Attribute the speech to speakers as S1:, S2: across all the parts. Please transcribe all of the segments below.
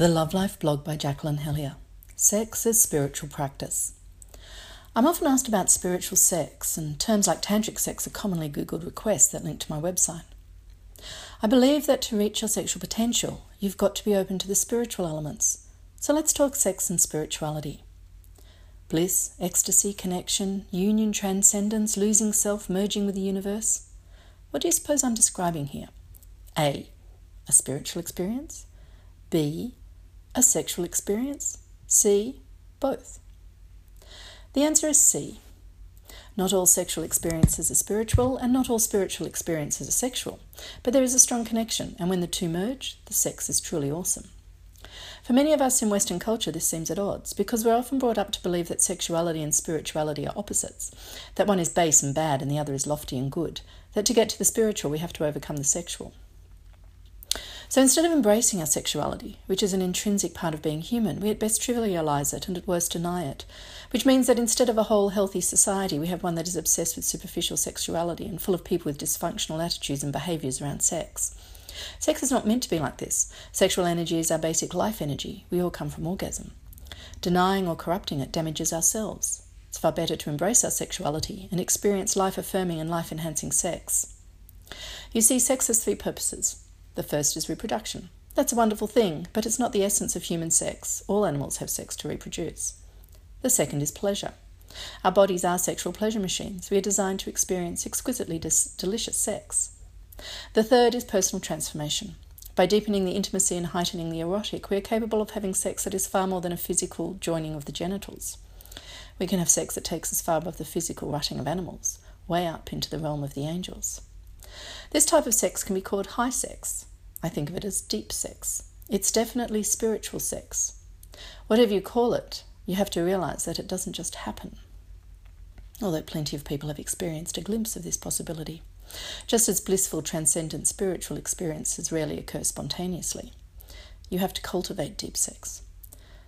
S1: The Love Life blog by Jacqueline Hellyer. Sex as spiritual practice. I'm often asked about spiritual sex, and terms like tantric sex are commonly Googled requests that link to my website. I believe that to reach your sexual potential, you've got to be open to the spiritual elements. So let's talk sex and spirituality. Bliss, ecstasy, connection, union, transcendence, losing self, merging with the universe. What do you suppose I'm describing here? A. A spiritual experience. B a sexual experience? C. Both. The answer is C. Not all sexual experiences are spiritual, and not all spiritual experiences are sexual, but there is a strong connection, and when the two merge, the sex is truly awesome. For many of us in Western culture, this seems at odds because we're often brought up to believe that sexuality and spirituality are opposites, that one is base and bad and the other is lofty and good, that to get to the spiritual we have to overcome the sexual. So instead of embracing our sexuality, which is an intrinsic part of being human, we at best trivialize it and at worst deny it, which means that instead of a whole healthy society, we have one that is obsessed with superficial sexuality and full of people with dysfunctional attitudes and behaviors around sex. Sex is not meant to be like this. Sexual energy is our basic life energy. We all come from orgasm. Denying or corrupting it damages ourselves. It's far better to embrace our sexuality and experience life affirming and life enhancing sex. You see, sex has three purposes the first is reproduction. That's a wonderful thing, but it's not the essence of human sex. All animals have sex to reproduce. The second is pleasure. Our bodies are sexual pleasure machines. We are designed to experience exquisitely dis- delicious sex. The third is personal transformation. By deepening the intimacy and heightening the erotic, we are capable of having sex that is far more than a physical joining of the genitals. We can have sex that takes us far above the physical rutting of animals, way up into the realm of the angels. This type of sex can be called high sex. I think of it as deep sex. It's definitely spiritual sex. Whatever you call it, you have to realize that it doesn't just happen. Although plenty of people have experienced a glimpse of this possibility. Just as blissful, transcendent spiritual experiences rarely occur spontaneously, you have to cultivate deep sex.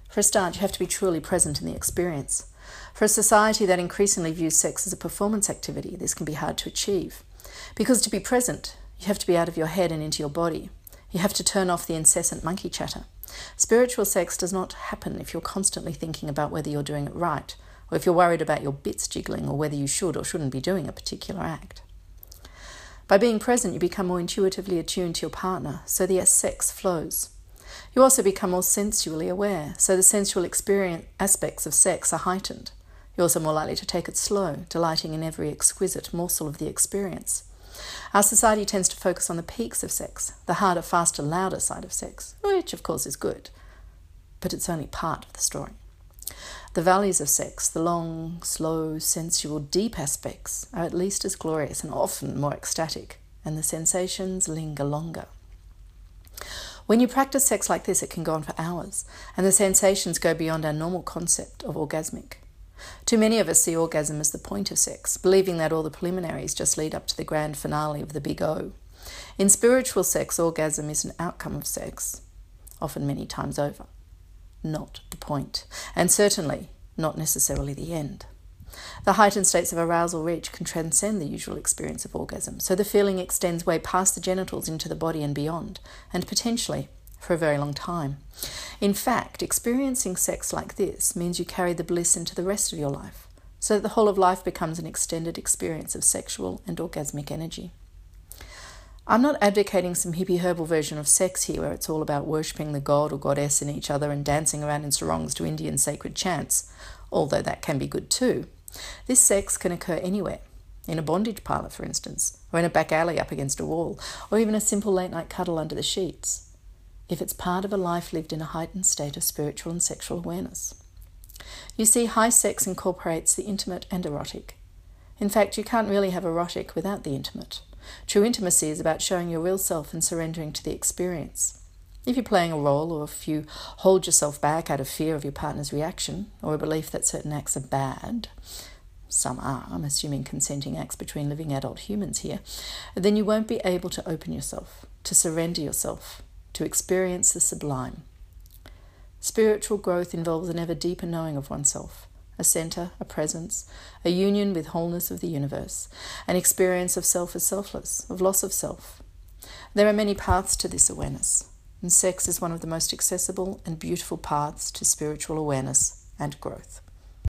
S1: For a start, you have to be truly present in the experience. For a society that increasingly views sex as a performance activity, this can be hard to achieve. Because to be present, you have to be out of your head and into your body. You have to turn off the incessant monkey chatter. Spiritual sex does not happen if you're constantly thinking about whether you're doing it right, or if you're worried about your bits jiggling, or whether you should or shouldn't be doing a particular act. By being present, you become more intuitively attuned to your partner, so the sex flows. You also become more sensually aware, so the sensual experience aspects of sex are heightened. You're also more likely to take it slow, delighting in every exquisite morsel of the experience. Our society tends to focus on the peaks of sex, the harder, faster, louder side of sex, which of course is good, but it's only part of the story. The valleys of sex, the long, slow, sensual, deep aspects, are at least as glorious and often more ecstatic, and the sensations linger longer. When you practice sex like this, it can go on for hours, and the sensations go beyond our normal concept of orgasmic. Too many of us see orgasm as the point of sex, believing that all the preliminaries just lead up to the grand finale of the big O. In spiritual sex, orgasm is an outcome of sex, often many times over, not the point, and certainly not necessarily the end. The heightened states of arousal reached can transcend the usual experience of orgasm, so the feeling extends way past the genitals into the body and beyond, and potentially for a very long time. In fact, experiencing sex like this means you carry the bliss into the rest of your life, so that the whole of life becomes an extended experience of sexual and orgasmic energy. I'm not advocating some hippie herbal version of sex here where it's all about worshipping the god or goddess in each other and dancing around in sarongs to Indian sacred chants, although that can be good too. This sex can occur anywhere, in a bondage parlour, for instance, or in a back alley up against a wall, or even a simple late night cuddle under the sheets if it's part of a life lived in a heightened state of spiritual and sexual awareness. You see, high sex incorporates the intimate and erotic. In fact, you can't really have erotic without the intimate. True intimacy is about showing your real self and surrendering to the experience. If you're playing a role, or if you hold yourself back out of fear of your partner's reaction, or a belief that certain acts are bad, some are, I'm assuming consenting acts between living adult humans here, then you won't be able to open yourself, to surrender yourself, to experience the sublime. Spiritual growth involves an ever deeper knowing of oneself, a centre, a presence, a union with wholeness of the universe, an experience of self as selfless, of loss of self. There are many paths to this awareness. and sex is one of the most accessible and beautiful paths to spiritual awareness and growth.